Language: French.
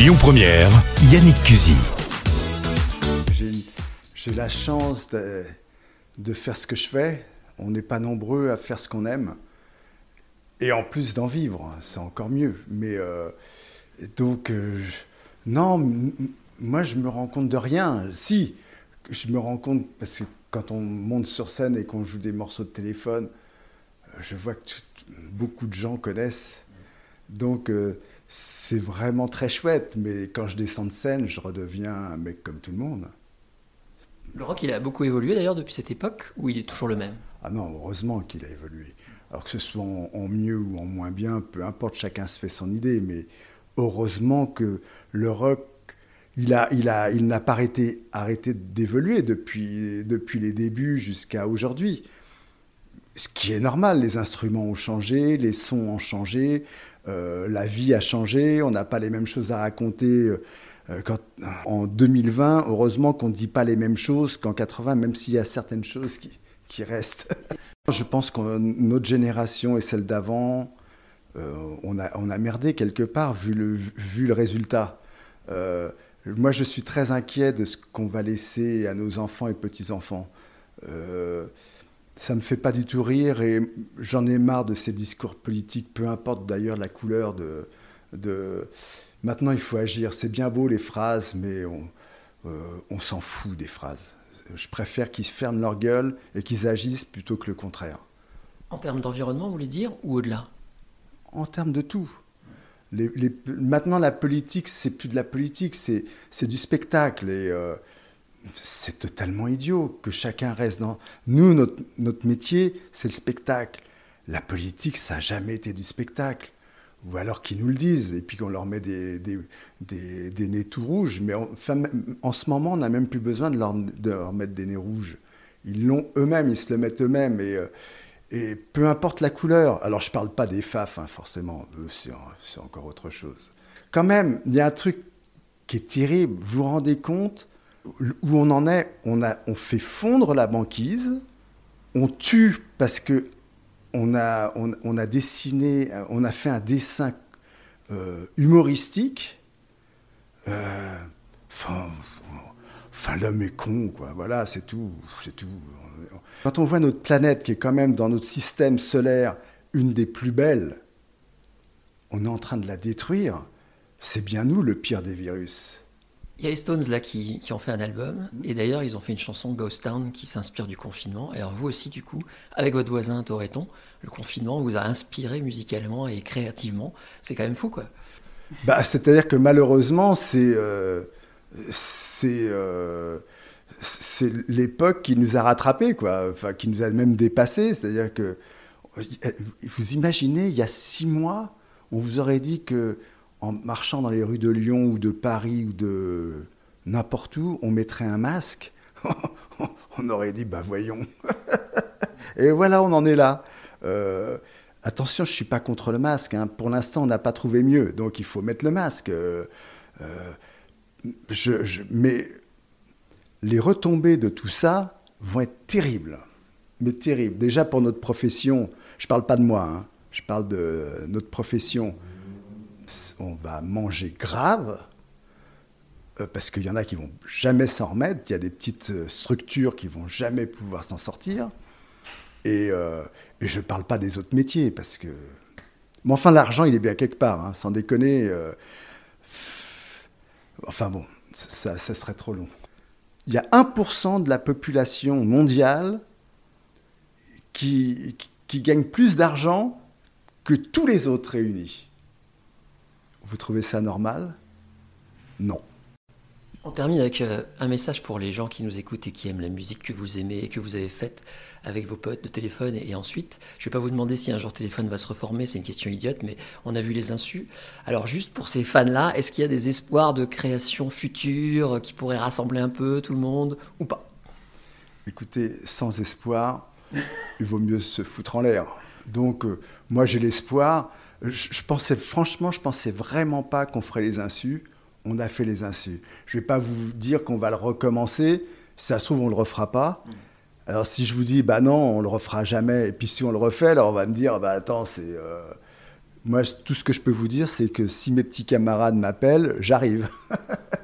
Lyon Première, Yannick Cusy. J'ai la chance de, faire ce que je fais. On n'est pas nombreux à faire ce qu'on aime. Et en plus d'en vivre, c'est encore mieux. Mais euh, donc, euh, non, moi je me rends compte de rien. Si, je me rends compte parce que quand on monte sur scène et qu'on joue des morceaux de téléphone, euh, je vois que beaucoup de gens connaissent. Donc, c'est vraiment très chouette. Mais quand je descends de scène, je redeviens un mec comme tout le monde. Le rock, il a beaucoup évolué d'ailleurs depuis cette époque, ou il est toujours le même? Ah non, heureusement qu'il a évolué. Alors que ce soit en, mieux ou en moins bien, peu importe, chacun se fait son idée, mais heureusement que le rock, il n'a il a, il pas arrêté, arrêté d'évoluer depuis, depuis les débuts jusqu'à aujourd'hui. Ce qui est normal, les instruments ont changé, les sons ont changé, euh, la vie a changé, on n'a pas les mêmes choses à raconter. Euh, euh, quand, en 2020, heureusement qu'on ne dit pas les mêmes choses qu'en 80, même s'il y a certaines choses qui, restent. Je pense que notre génération et celle d'avant, on, a, merdé quelque part vu le, résultat. Moi, je suis très inquiet de ce qu'on va laisser à nos enfants et petits-enfants. Ça me fait pas du tout rire et j'en ai marre de ces discours politiques, peu importe d'ailleurs la couleur de, de Maintenant, il faut agir. C'est bien beau les phrases, mais euh, on, s'en fout des phrases. Je préfère qu'ils se ferment leur gueule et qu'ils agissent plutôt que le contraire. En termes d'environnement, vous voulez dire, ou au-delà? En termes de tout. maintenant, la politique, c'est plus de la politique, c'est du spectacle. Et euh, c'est totalement idiot que chacun reste dans. Nous, notre, métier, c'est le spectacle. La politique, ça n'a jamais été du spectacle ou alors qu'ils nous le disent, et puis qu'on leur met des, des, des, nez tout rouges. Mais en, en ce moment, on n'a même plus besoin de leur, de leur, mettre des nez rouges. Ils l'ont eux-mêmes, ils se le mettent eux-mêmes, et, euh, peu importe la couleur. Alors, je ne parle pas des FAF, hein, forcément, c'est encore autre chose. Quand même, il y a un truc qui est terrible. Vous vous rendez compte où on en est on, fait fondre la banquise, on tue parce que on, a dessiné, on a fait un dessin euh, humoristique. Euh, enfin, l'homme est con, quoi. Voilà, c'est tout, c'est tout. Quand on voit notre planète, qui est quand même dans notre système solaire une des plus belles, on est en train de la détruire. C'est bien nous le pire des virus. Il y a les Stones là qui, ont fait un album, et d'ailleurs ils ont fait une chanson Ghost Town qui s'inspire du confinement. Et alors vous aussi du coup, avec votre voisin Toreton, le confinement vous a inspiré musicalement et créativement. C'est quand même fou quoi. Bah, C'est-à-dire que malheureusement c'est euh, euh, c'est l'époque qui nous a rattrapés, quoi. Enfin, qui nous a même dépassés. C'est-à-dire que vous imaginez, il y a six mois, on vous aurait dit que en marchant dans les rues de Lyon ou de Paris ou de n'importe où, on mettrait un masque, on aurait dit, bah voyons. Et voilà, on en est là. Euh, attention, je suis pas contre le masque. Hein. Pour l'instant, on n'a pas trouvé mieux. Donc, il faut mettre le masque. Euh, euh, mais les retombées de tout ça vont être terribles. Mais terribles. Déjà pour notre profession, je ne parle pas de moi, hein. je parle de notre profession on va manger grave, euh, parce qu'il y en a qui vont jamais s'en remettre, il y a des petites euh, structures qui vont jamais pouvoir s'en sortir. Et, euh, je ne parle pas des autres métiers, parce que... Mais enfin, l'argent, il est bien quelque part, hein, sans déconner. Enfin bon, ça, serait trop long. Il y a 1% de la population mondiale qui, qui gagne plus d'argent que tous les autres réunis. Vous trouvez ça normal? Non. On termine avec euh, un message pour les gens qui nous écoutent et qui aiment la musique que vous aimez et que vous avez faite avec vos potes de téléphone. Et, ensuite, je ne vais pas vous demander si un jour téléphone va se reformer, c'est une question idiote, mais on a vu les insus. Alors juste pour ces fans-là, est-ce qu'il y a des espoirs de création future qui pourraient rassembler un peu tout le monde ou pas? Écoutez, sans espoir, il vaut mieux se foutre en l'air. Donc euh, moi j'ai l'espoir je, pensais, franchement, je pensais vraiment pas qu'on ferait les insus. On a fait les insus. Je vais pas vous dire qu'on va le recommencer. Si ça se trouve, on le refera pas. Alors si je vous dis, bah non, on le refera jamais, et puis si on le refait, alors on va me dire, bah attends, c'est, euh, Moi, tout ce que je peux vous dire, c'est que si mes petits camarades m'appellent, j'arrive.